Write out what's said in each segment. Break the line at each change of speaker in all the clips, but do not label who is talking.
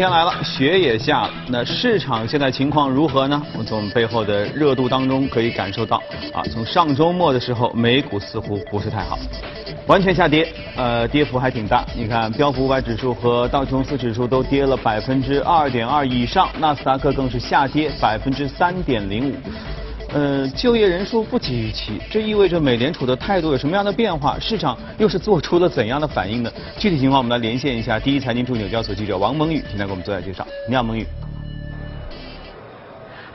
天来了，雪也下了。那市场现在情况如何呢？我们从背后的热度当中可以感受到，啊，从上周末的时候，美股似乎不是太好，完全下跌，呃，跌幅还挺大。你看，标普五百指数和道琼斯指数都跌了百分之二点二以上，纳斯达克更是下跌百分之三点零五。呃，就业人数不及预期，这意味着美联储的态度有什么样的变化？市场又是做出了怎样的反应呢？具体情况我们来连线一下第一财经驻纽交所记者王蒙宇，现在给我们做下介绍。你好，蒙宇。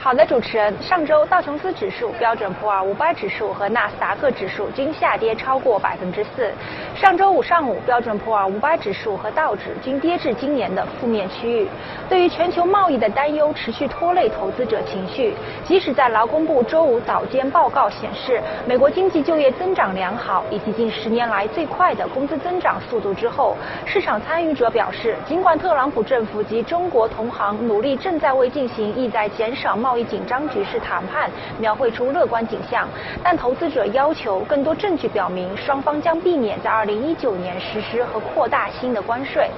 好的，主持人。上周道琼斯指数、标准普尔五百指数和纳斯达克指数均下跌超过百分之四。上周五上午，标准普尔五百指数和道指均跌至今年的负面区域。对于全球贸易的担忧持续拖累投资者情绪。即使在劳工部周五早间报告显示，美国经济就业增长良好，以及近十年来最快的工资增长速度之后，市场参与者表示，尽管特朗普政府及中国同行努力正在为进行意在减少贸为紧张局势谈判描绘出乐观景象，但投资者要求更多证据表明双方将避免在2019年实施和扩大新的关税。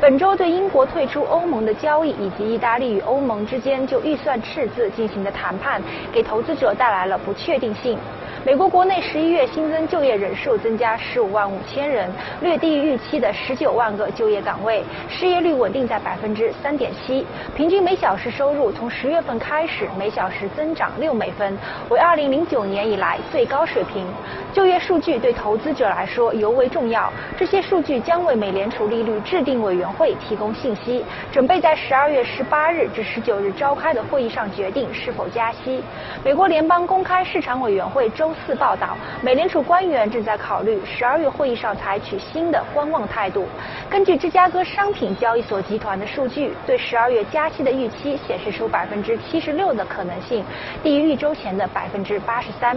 本周对英国退出欧盟的交易以及意大利与欧盟之间就预算赤字进行的谈。判给投资者带来了不确定性。美国国内十一月新增就业人数增加十五万五千人，略低于预期的十九万个就业岗位，失业率稳定在百分之三点七，平均每小时收入从十月份开始每小时增长六美分，为二零零九年以来最高水平。就业数据对投资者来说尤为重要，这些数据将为美联储利率制定委员会提供信息，准备在十二月十八日至十九日召开的会议上决定是否加息。美国联邦公开市场委员会周。次报道，美联储官员正在考虑十二月会议上采取新的观望态度。根据芝加哥商品交易所集团的数据，对十二月加息的预期显示出百分之七十六的可能性，低于一周前的百分之八十三。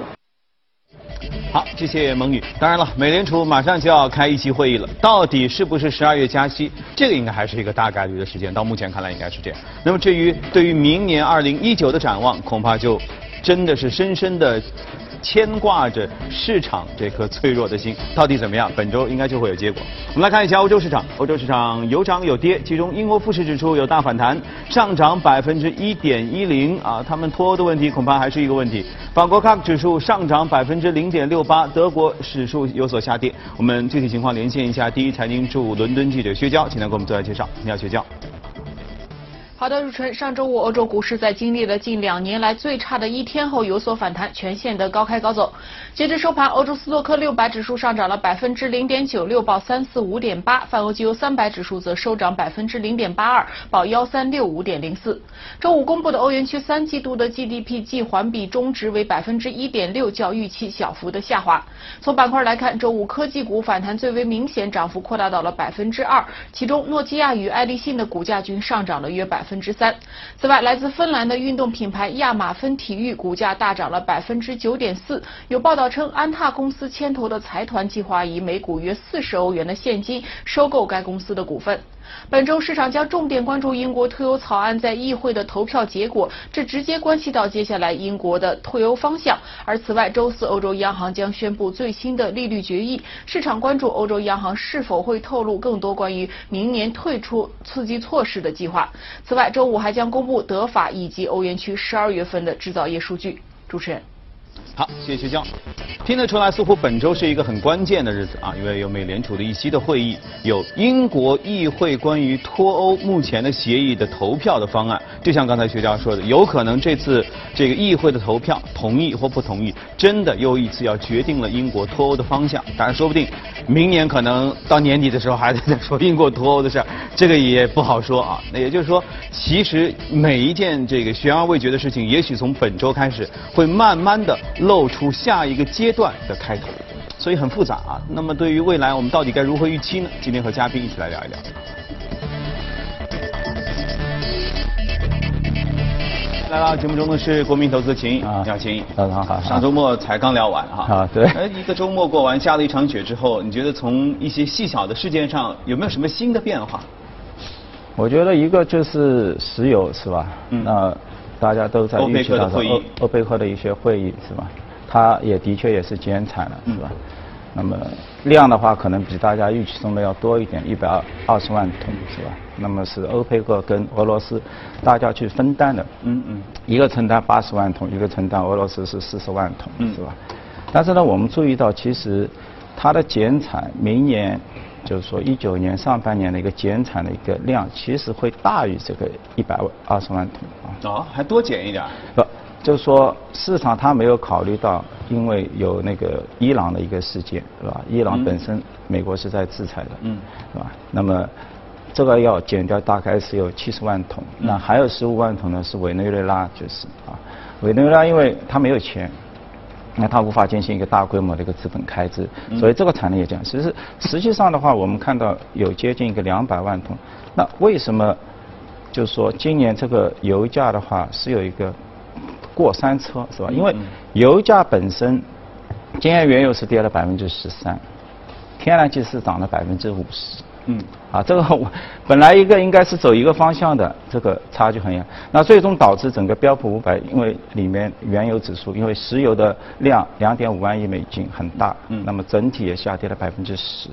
好，谢谢蒙宇。当然了，美联储马上就要开一期会议了，到底是不是十二月加息，这个应该还是一个大概率的时间。到目前看来，应该是这样。那么至于对于明年二零一九的展望，恐怕就真的是深深的。牵挂着市场这颗脆弱的心，到底怎么样？本周应该就会有结果。我们来看一下欧洲市场，欧洲市场有涨有跌，其中英国富时指数有大反弹，上涨百分之一点一零啊，他们脱欧的问题恐怕还是一个问题。法国 CAC 指数上涨百分之零点六八，德国指数有所下跌。我们具体情况连线一下第一财经驻伦敦记者薛娇，请他给我们做下介绍。你好，薛娇。
好的，入春。上周五，欧洲股市在经历了近两年来最差的一天后有所反弹，全线的高开高走。截至收盘，欧洲斯托克六百指数上涨了百分之零点九六，报三四五点八；泛欧绩优三百指数则收涨百分之零点八二，报幺三六五点零四。周五公布的欧元区三季度的 GDP 季环比中值为百分之一点六，较预期小幅的下滑。从板块来看，周五科技股反弹最为明显，涨幅扩大到了百分之二，其中诺基亚与爱立信的股价均上涨了约百。分之三。此外，来自芬兰的运动品牌亚马芬体育股价大涨了百分之九点四。有报道称，安踏公司牵头的财团计划以每股约四十欧元的现金收购该公司的股份。本周市场将重点关注英国脱欧草案在议会的投票结果，这直接关系到接下来英国的脱欧方向。而此外，周四欧洲央行将宣布最新的利率决议，市场关注欧洲央行是否会透露更多关于明年退出刺激措施的计划。此外，周五还将公布德法以及欧元区十二月份的制造业数据。主持人。
好，谢谢薛娇。听得出来，似乎本周是一个很关键的日子啊，因为有美联储的议息的会议，有英国议会关于脱欧目前的协议的投票的方案。就像刚才薛娇说的，有可能这次这个议会的投票同意或不同意，真的又一次要决定了英国脱欧的方向。当然，说不定明年可能到年底的时候还在再说英国脱欧的事儿，这个也不好说啊。那也就是说，其实每一件这个悬而未决的事情，也许从本周开始会慢慢的。露出下一个阶段的开头，所以很复杂啊。那么对于未来，我们到底该如何预期呢？今天和嘉宾一起来聊一聊。来到节目中的是国民投资秦，啊，你好秦毅，
好好好。
上周末才刚聊完哈，
啊对。哎，
一个周末过完，下了一场雪之后，你觉得从一些细小的事件上有没有什么新的变化？
我觉得一个就是石油是吧？嗯。那大家都在预期当中，欧欧佩克的一些会议是吧？它也的确也是减产了是吧？那么量的话，可能比大家预期中的要多一点，一百二二十万桶是吧？那么是欧佩克跟俄罗斯大家去分担的。嗯嗯。一个承担八十万桶，一个承担俄罗斯是四十万桶，是吧？但是呢，我们注意到，其实它的减产明年就是说一九年上半年的一个减产的一个量，其实会大于这个一百万二十万桶
啊。哦，还多减一点。
不。就是说，市场它没有考虑到，因为有那个伊朗的一个事件，是吧？伊朗本身美国是在制裁的，嗯，是吧？那么这个要减掉大概是有七十万桶，那还有十五万桶呢是委内瑞拉，就是啊，委内瑞拉因为它没有钱，那它无法进行一个大规模的一个资本开支，所以这个产能也降。其实实际上的话，我们看到有接近一个两百万桶，那为什么就是说今年这个油价的话是有一个？过山车是吧？因为油价本身，今年原油是跌了百分之十三，天然气是涨了百分之五十。嗯，啊，这个我本来一个应该是走一个方向的，这个差距很远。那最终导致整个标普五百，因为里面原油指数，因为石油的量两点五万亿美金很大，嗯，那么整体也下跌了百分之十，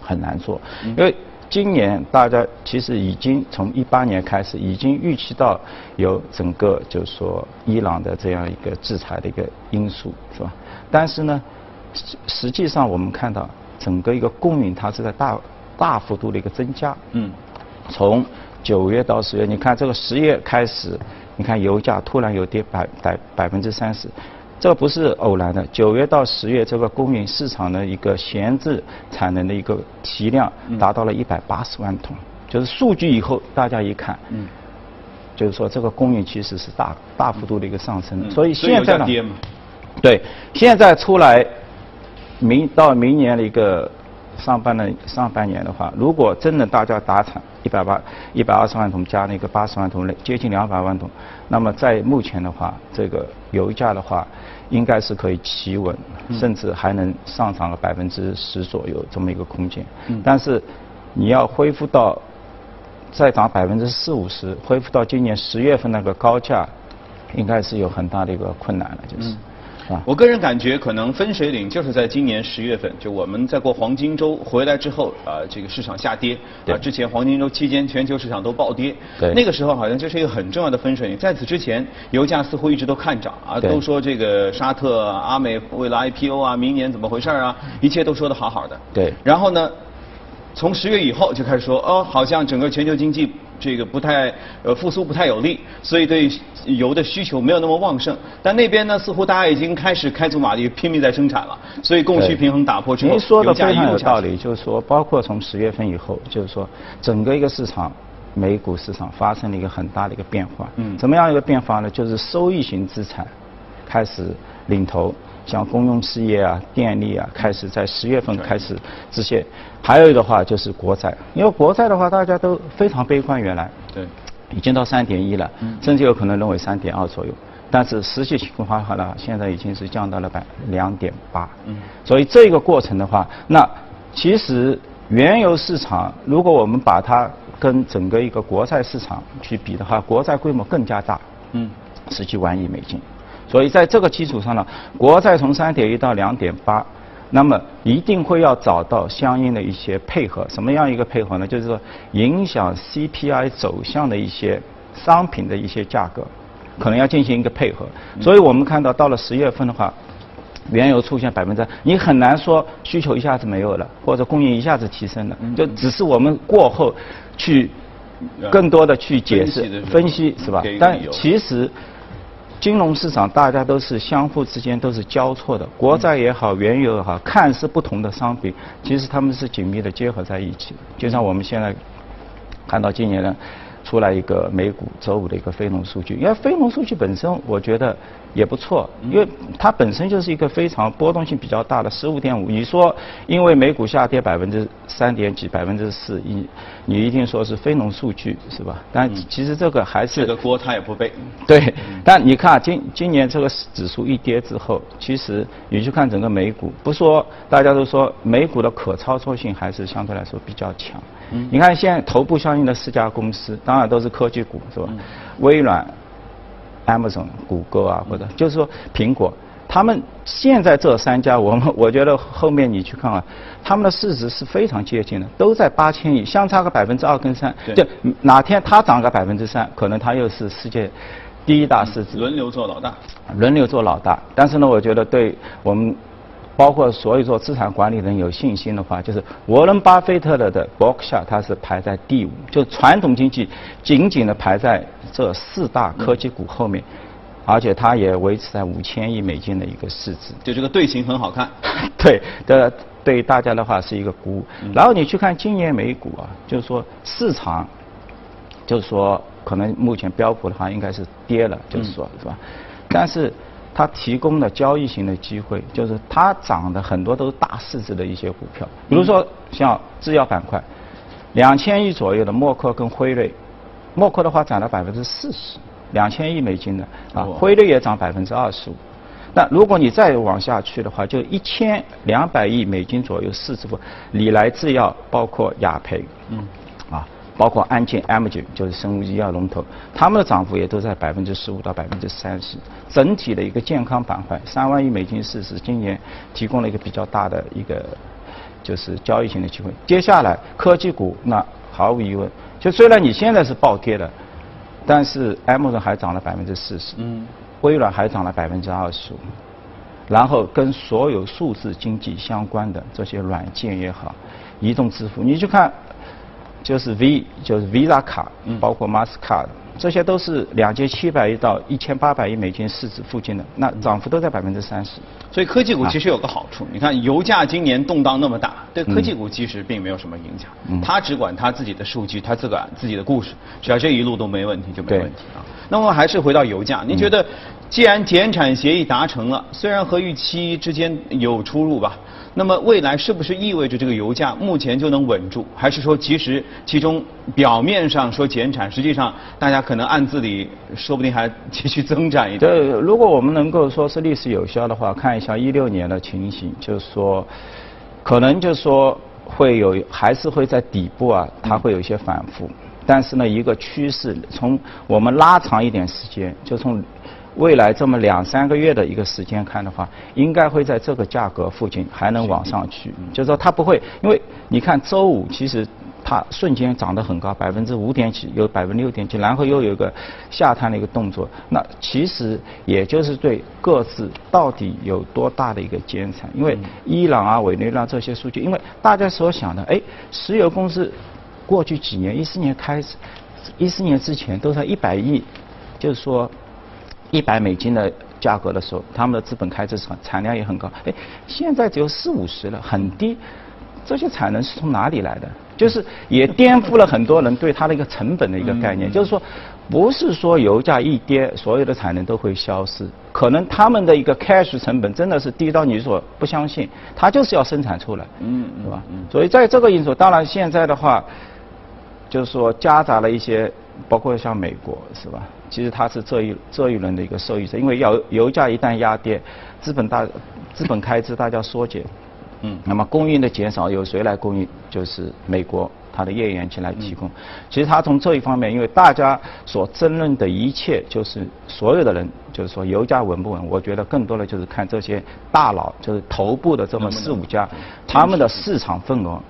很难做，因为。今年大家其实已经从一八年开始，已经预期到有整个就是说伊朗的这样一个制裁的一个因素，是吧？但是呢，实实际上我们看到整个一个供应它是在大大幅度的一个增加。嗯。从九月到十月，你看这个十月开始，你看油价突然有跌百百百分之三十。这个不是偶然的，九月到十月这个供应市场的一个闲置产能的一个提量达到了一百八十万桶，就是数据以后大家一看，嗯。就是说这个供应其实是大大幅度的一个上升，所以现在呢，对，现在出来明到明年的一个上半年上半年的话，如果真的大家达产一百八一百二十万桶加那个八十万桶接近两百万桶，那么在目前的话，这个油价的话。应该是可以企稳，甚至还能上涨个百分之十左右这么一个空间。但是你要恢复到再涨百分之四五十，恢复到今年十月份那个高价，应该是有很大的一个困难了，就是。
我个人感觉，可能分水岭就是在今年十月份，就我们在过黄金周回来之后，啊，这个市场下跌，啊，之前黄金周期间全球市场都暴跌，
对，
那个时候好像就是一个很重要的分水岭。在此之前，油价似乎一直都看涨，啊，都说这个沙特、阿美为了 IPO 啊，明年怎么回事啊，一切都说的好好的。
对。
然后呢，从十月以后就开始说，哦，好像整个全球经济。这个不太呃复苏不太有利，所以对油的需求没有那么旺盛。但那边呢，似乎大家已经开始开足马力，拼命在生产了。所以供需平衡打破之后，
您说的非常有道理。就是说，包括从十月份以后，就是说整个一个市场，美股市场发生了一个很大的一个变化。嗯。怎么样一个变化呢？就是收益型资产开始领头。像公用事业啊、电力啊，开始在十月份开始直线。还有的话就是国债，因为国债的话大家都非常悲观，原来
对，
已经到三点一了，甚至有可能认为三点二左右。但是实际情况的话呢，现在已经是降到了百两点八。嗯，所以这个过程的话，那其实原油市场，如果我们把它跟整个一个国债市场去比的话，国债规模更加大，嗯，十几万亿美金。所以在这个基础上呢，国债从三点一到两点八，那么一定会要找到相应的一些配合。什么样一个配合呢？就是说影响 CPI 走向的一些商品的一些价格，可能要进行一个配合。所以我们看到到了十月份的话，原油出现百分之，你很难说需求一下子没有了，或者供应一下子提升了，就只是我们过后去更多的去解释分析是吧？但其实。金融市场大家都是相互之间都是交错的，国债也好，原油也好，看似不同的商品，其实他们是紧密的结合在一起的。就像我们现在看到今年呢。出来一个美股周五的一个非农数据，因为非农数据本身我觉得也不错，因为它本身就是一个非常波动性比较大的十五点五。你说因为美股下跌百分之三点几、百分之四，你你一定说是非农数据是吧？但其实这个还是
这个锅他也不背。
对，但你看今今年这个指数一跌之后，其实你去看整个美股，不说大家都说美股的可操作性还是相对来说比较强。你看现在头部相应的四家公司，当然都是科技股，是吧？微软、Amazon、谷歌啊，或者就是说苹果，他们现在这三家，我们我觉得后面你去看啊，他们的市值是非常接近的，都在八千亿，相差个百分之二跟三。
对，
哪天它涨个百分之三，可能它又是世界第一大市值。
轮流做老大。
轮流做老大，但是呢，我觉得对我们。包括所有做资产管理人有信心的话，就是沃伦巴菲特的的伯克夏，他是排在第五，就传统经济紧紧的排在这四大科技股后面，而且它也维持在五千亿美金的一个市值。
就这个队形很好看。
对，的对大家的话是一个鼓舞。然后你去看今年美股啊，就是说市场，就是说可能目前标普的话应该是跌了，就是说是吧？但是。它提供的交易型的机会，就是它涨的很多都是大市值的一些股票，比如说像制药板块，两千亿左右的默克跟辉瑞，默克的话涨了百分之四十，两千亿美金的啊，辉瑞也涨百分之二十五。那如果你再往下去的话，就一千两百亿美金左右市值股，礼来制药包括雅培，嗯，啊。包括安健 m g 就是生物医药龙头，他们的涨幅也都在百分之十五到百分之三十。整体的一个健康板块，三万亿美金市值，今年提供了一个比较大的一个就是交易性的机会。接下来科技股，那毫无疑问，就虽然你现在是暴跌的，但是 Amazon 还涨了百分之四十，嗯，微软还涨了百分之二十五，然后跟所有数字经济相关的这些软件也好，移动支付，你去看。就是 V，就是 Visa 卡，包括 Mastercard，这些都是两千七百亿到一千八百亿美金市值附近的，那涨幅都在百分之三十。
所以科技股其实有个好处，你看油价今年动荡那么大，对科技股其实并没有什么影响。他只管他自己的数据，他自个自己的故事，只要这一路都没问题就没问题啊。那么还是回到油价，您觉得既然减产协议达成了，虽然和预期之间有出入吧？那么未来是不是意味着这个油价目前就能稳住？还是说其实其中表面上说减产，实际上大家可能暗自里说不定还继续增长一点？
对，如果我们能够说是历史有效的话，看一下一六年的情形，就是说可能就是说会有还是会在底部啊，它会有一些反复，但是呢一个趋势，从我们拉长一点时间，就从。未来这么两三个月的一个时间看的话，应该会在这个价格附近还能往上去，就是说它不会，因为你看周五其实它瞬间涨得很高，百分之五点几，有百分之六点几，然后又有一个下探的一个动作，那其实也就是对各自到底有多大的一个减产，因为伊朗啊、委内瑞拉这些数据，因为大家所想的，哎，石油公司过去几年，一四年开始，一四年之前都在一百亿，就是说。一百美金的价格的时候，他们的资本开支产产量也很高。哎，现在只有四五十了，很低。这些产能是从哪里来的？就是也颠覆了很多人对它的一个成本的一个概念。就是说，不是说油价一跌，所有的产能都会消失。可能他们的一个 cash 成本真的是低到你所不相信，它就是要生产出来，嗯，是吧？所以在这个因素，当然现在的话，就是说夹杂了一些，包括像美国，是吧？其实它是这一这一轮的一个受益者，因为要油价一旦压跌，资本大资本开支大家缩减，嗯，那么供应的减少由谁来供应？就是美国它的页岩气来提供。其实它从这一方面，因为大家所争论的一切，就是所有的人就是说油价稳不稳？我觉得更多的就是看这些大佬，就是头部的这么四五家，他们的市场份额。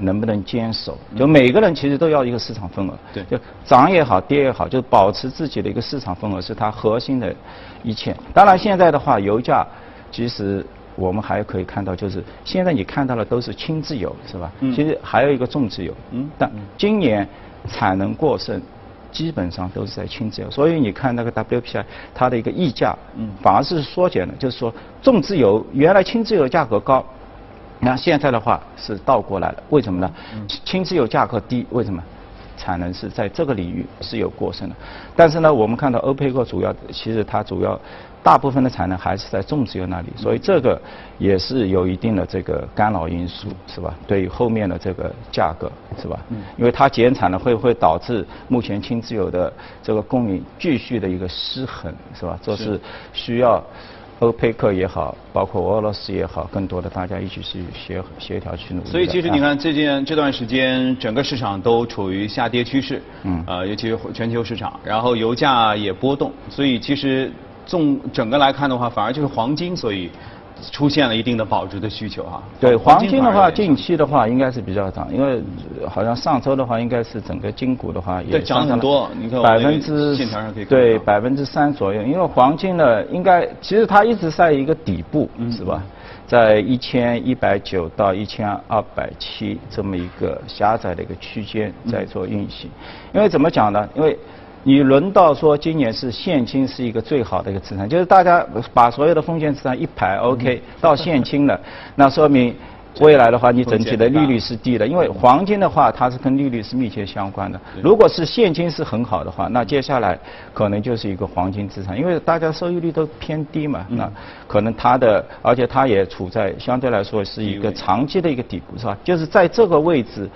能不能坚守？就每个人其实都要一个市场份额，
对，
就涨也好，跌也好，就保持自己的一个市场份额是它核心的一切。当然，现在的话，油价其实我们还可以看到，就是现在你看到的都是轻质油，是吧？嗯。其实还有一个重质油。嗯。但今年产能过剩，基本上都是在轻质油，所以你看那个 WPI 它的一个溢价，嗯，反而是缩减了。就是说，重质油原来轻质油价格高。那现在的话是倒过来了，为什么呢？轻质油价格低，为什么？产能是在这个领域是有过剩的。但是呢，我们看到欧佩克主要其实它主要大部分的产能还是在重质油那里，所以这个也是有一定的这个干扰因素，是吧？对于后面的这个价格，是吧？嗯。因为它减产了，会不会导致目前轻质油的这个供应继续的一个失衡，是吧？这是需要。欧佩克也好，包括俄罗斯也好，更多的大家一起去协协调去努力。
所以其实你看，最近这段时间整个市场都处于下跌趋势，嗯，呃，尤其是全球市场，然后油价也波动，所以其实纵整个来看的话，反而就是黄金，所以出现了一定的保值的需求哈。
对黄金的话，近期的话应该是比较涨，因为呃好像上周的话，应该是整个金股的话也
涨很多你看我
百分之
线条上可以看得
对百分之三左右，因为黄金呢，应该其实它一直在一个底部，
嗯
是吧？在一千一百九到一千二百七这么一个狭窄的一个区间在做运行，因为怎么讲呢？因为你轮到说今年是现金是一个最好的一个资产，就是大家把所有的风险资产一排 OK 到现金了，那说明未来的话你整体的利率是低的，因为黄金的话它是跟利率是密切相关的。如果是现金是很好的话，那接下来可能就是一个黄金资产，因为大家收益率都偏低嘛，那可能它的而且它也处在相对来说是一个长期的一个底部，是吧？就是在这个位置。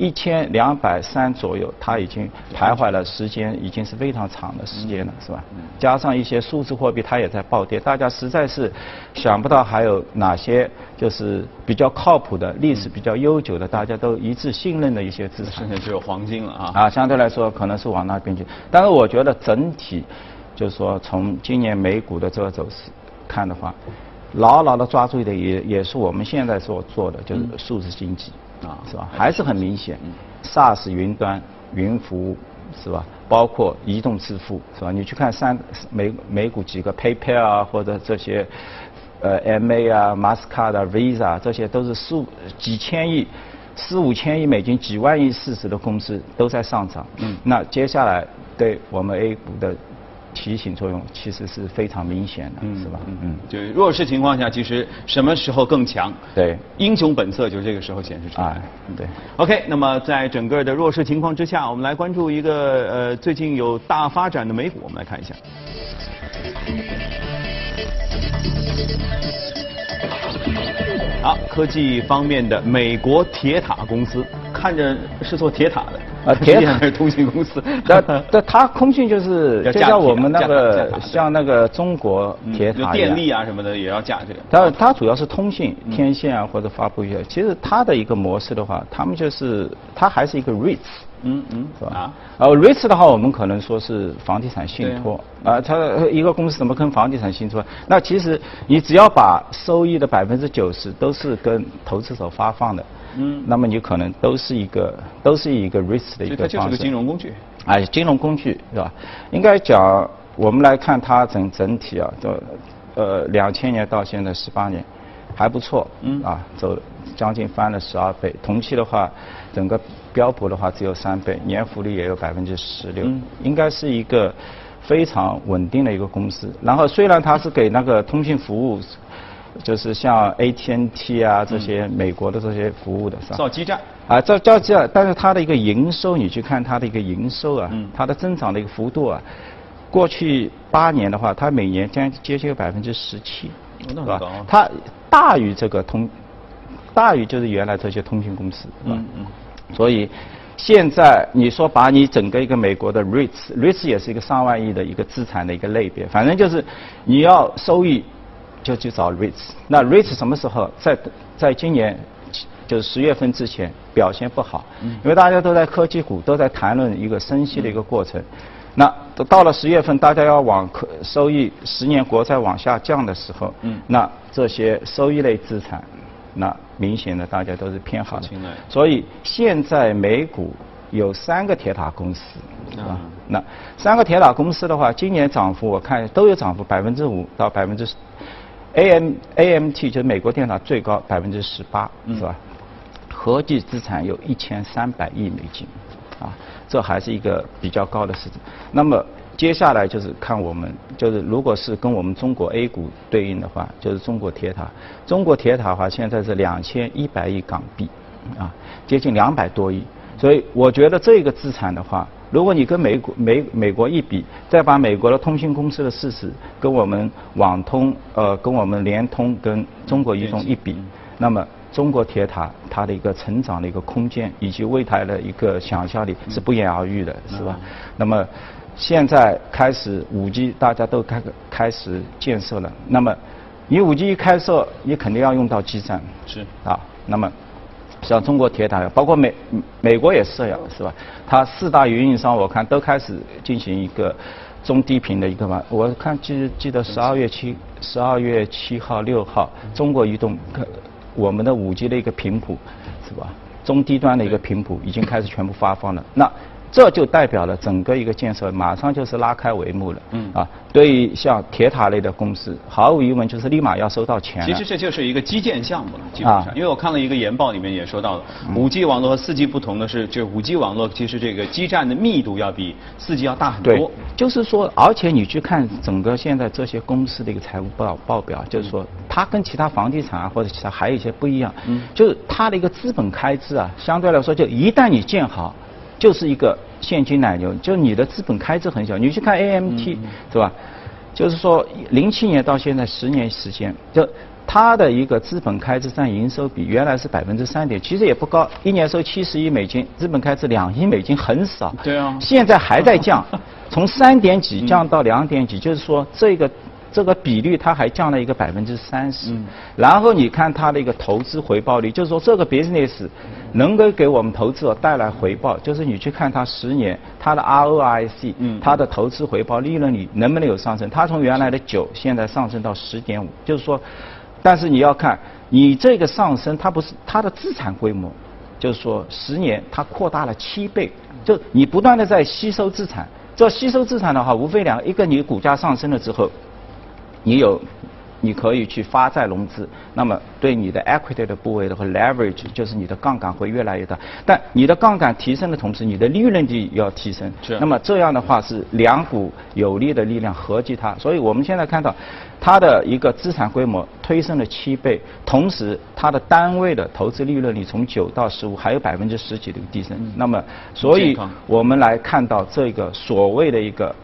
一千两百三左右，它已经徘徊了时间，已经是非常长的时间了，是吧？加上一些数字货币，它也在暴跌，大家实在是想不到还有哪些就是比较靠谱的、历史比较悠久的、大家都一致信任的一些资产
剩下只有黄金了啊。
啊，相对来说可能是往那边去。但是我觉得整体，就是说从今年美股的这个走势看的话，牢牢的抓住的也也是我们现在所做的，就是数字经济
啊
是吧？还是很明显，SaaS 云端、云服务是吧？包括移动支付是吧？你去看三美美股几个 PayPal 啊，或者这些呃 MA 啊、Mastercard、Visa 这些都是数几千亿。四五千亿美金、几万亿市值的公司都在上涨，嗯，那接下来对我们 A 股的提醒作用其实是非常明显的，是吧？嗯，
就是弱势情况下，其实什么时候更强？
对
英雄本色就是这个时候显示出来。
哎，对。
OK，那么在整个的弱势情况之下，我们来关注一个呃最近有大发展的美股，我们来看一下。好，科技方面的美国铁塔公司，看着是做铁塔的
啊 铁塔
通信公司。
那那它空信就是就像我们那个像那个中国铁
就
塔
电力啊什么的也要架这个。
它它主要是通信、天线啊或者发布一些。其实它的一个模式的话，他们就是它还是一个 REITs。
嗯嗯
是吧？
啊，
呃，REITs 的话，我们可能说是房地产信托啊，它一个公司怎么跟房地产信托？那其实你只要把收益的百分之九十都是跟投资者发放的，
嗯
那么你可能都是一个都是一个 REITs 的一
所以它就是个
个。
金融工具。
哎，金融工具是吧？应该讲，我们来看它整整体啊，就呃两千年到现在十八年，还不错，
嗯
啊，走将近翻了十二倍。同期的话，整个标普的话只有三倍，年复利也有百分之十六
嗯，
应该是一个非常稳定的一个公司。然后虽然它是给那个通信服务，就是像 AT&T 啊这些美国的这些服务的是吧？
造基站。
啊，造造基站，但是它的一个营收，你去看它的一个营收啊，
嗯
它的增长的一个幅度啊，过去八年的话，它每年将接近百分之十七，是吧？它大于这个通，大于就是原来这些通讯公司，是吧？
嗯嗯
所以现在你说把你整个一个美国的 REITs，REITs 也是一个上万亿的一个资产的一个类别，反正就是你要收益就去找 REITs。那 REITs 什么时候在在今年就是十月份之前表现不好？因为大家都在科技股都在谈论一个升息的一个过程。那到了十月份，大家要往可收益十年国债往下降的时候，
嗯
那这些收益类资产，那明显的大家都是偏好的。所以现在美股有三个铁塔公司，是吧？
嗯
那三个铁塔公司的话，今年涨幅我看都有涨幅百分之五到百分之 AM AMT 就是美国电塔最高百分之十八，
嗯
是吧？合计资产有一千三百亿美金，啊，这还是一个比较高的市值。那么接下来就是看我们，就是如果是跟我们中国 A 股对应的话，就是中国铁塔。中国铁塔的话，现在是两千一百亿港币，啊，接近两百多亿。所以我觉得这个资产的话，如果你跟美国美美国一比，再把美国的通信公司的市值跟我们网通呃跟我们联通跟中国移动一比，那么中国铁塔它的一个成长的一个空间以及未来的一个想象力是不言而喻的，是吧？那么现在开始五 G 大家都开开始建设了，那么你五 G 一开设，你肯定要用到基站，
是。
啊，那么像中国铁塔，包括美美国也是这样，是吧？它四大运营商我看都开始进行一个中低频的一个嘛，我看记记得十二月七十二月七号六号，中国移动我们的五 G 的一个频谱是吧？中低端的一个频谱已经开始全部发放了。那这就代表了整个一个建设马上就是拉开帷幕了。嗯啊，对于像铁塔类的公司，毫无疑问就是立马要收到钱。
其实这就是一个基建项目了，基本上。因为我看了一个研报里面也说到了，五 G 网络和四 G 不同的是，就五 G 网络其实这个基站的密度要比四 G 要大很多。
对，就是说，而且你去看整个现在这些公司的一个财务报报表，就是说它跟其他房地产啊或者其他还有一些不一样。嗯。就是它的一个资本开支啊，相对来说就一旦你建好。就是一个现金奶牛，就你的资本开支很小。你去看 AMT 是吧？就是说，零七年到现在十年时间，就它的一个资本开支占营收比原来是百分之三点，其实也不高，一年收七十亿美金，资本开支两亿美金很少。
对啊。
现在还在降，从三点几降到两点几，就是说这个。这个比率它还降了一个百分之三十，然后你看它的一个投资回报率，就是说这个 business 能够给我们投资者带来回报，就是你去看它十年它的 ROIC，它的投资回报利润率能不能有上升？它从原来的九现在上升到十点五，就是说，但是你要看你这个上升，它不是它的资产规模，就是说十年它扩大了七倍，就你不断的在吸收资产，这吸收资产的话，无非两个，一个你股价上升了之后。你有，你可以去发债融资，那么对你的 equity 的部位的和，leverage 就是你的杠杆会越来越大。但你的杠杆提升的同时，你的利润率要提升。
是。
那么这样的话是两股有力的力量合计它。所以我们现在看到，它的一个资产规模推升了七倍，同时它的单位的投资利润率从九到十五还有百分之十几的一个提升。那么，所以我们来看到这个所谓的一个。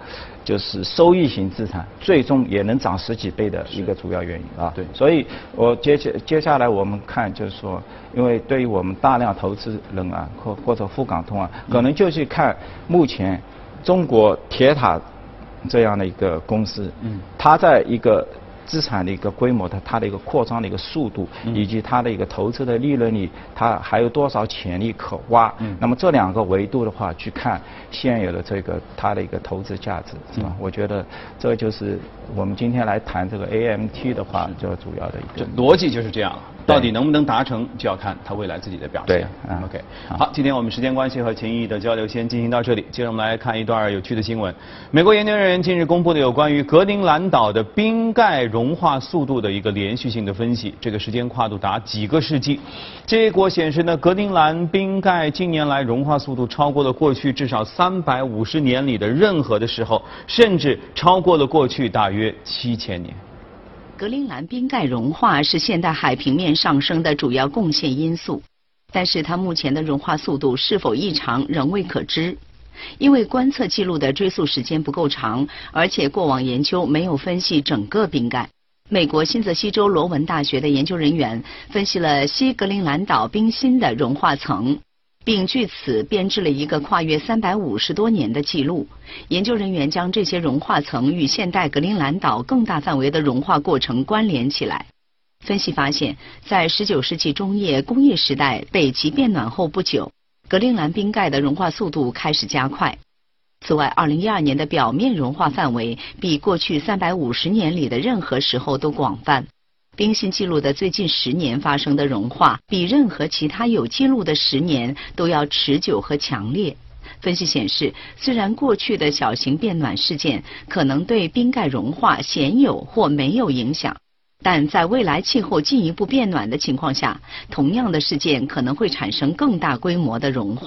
就是收益型资产最终也能涨十几倍的一个主要原因啊。
对，
所以我接下接下来我们看就是说，因为对于我们大量投资人啊，或或者沪港通啊，可能就去看目前中国铁塔这样的一个公司，嗯，它在一个。资产的一个规模，它它的一个扩张的一个速度，以及它的一个投资的利润率，它还有多少潜力可挖？嗯那么这两个维度的话，去看现有的这个它的一个投资价值，是吧？我觉得这就是我们今天来谈这个 AMT 的话，就主要的一个
逻辑就是这样。到底能不能达成，就要看他未来自己的表现。
对
，OK。好，今天我们时间关系和秦毅的交流先进行到这里。接着我们来看一段有趣的新闻。美国研究人员近日公布的有关于格陵兰岛的冰盖融化速度的一个连续性的分析，这个时间跨度达几个世纪。结果显示呢，格陵兰冰盖近年来融化速度超过了过去至少三百五十年里的任何的时候，甚至超过了过去大约七千年。
格陵兰冰盖融化是现代海平面上升的主要贡献因素，但是它目前的融化速度是否异常仍未可知，因为观测记录的追溯时间不够长，而且过往研究没有分析整个冰盖。美国新泽西州罗文大学的研究人员分析了西格陵兰岛冰芯的融化层。并据此编制了一个跨越三百五十多年的记录。研究人员将这些融化层与现代格陵兰岛更大范围的融化过程关联起来。分析发现，在十九世纪中叶工业时代北极变暖后不久，格陵兰冰盖的融化速度开始加快。此外，二零一二年的表面融化范围比过去三百五十年里的任何时候都广泛。冰芯记录的最近十年发生的融化，比任何其他有记录的十年都要持久和强烈。分析显示，虽然过去的小型变暖事件可能对冰盖融化鲜有或没有影响，但在未来气候进一步变暖的情况下，同样的事件可能会产生更大规模的融化。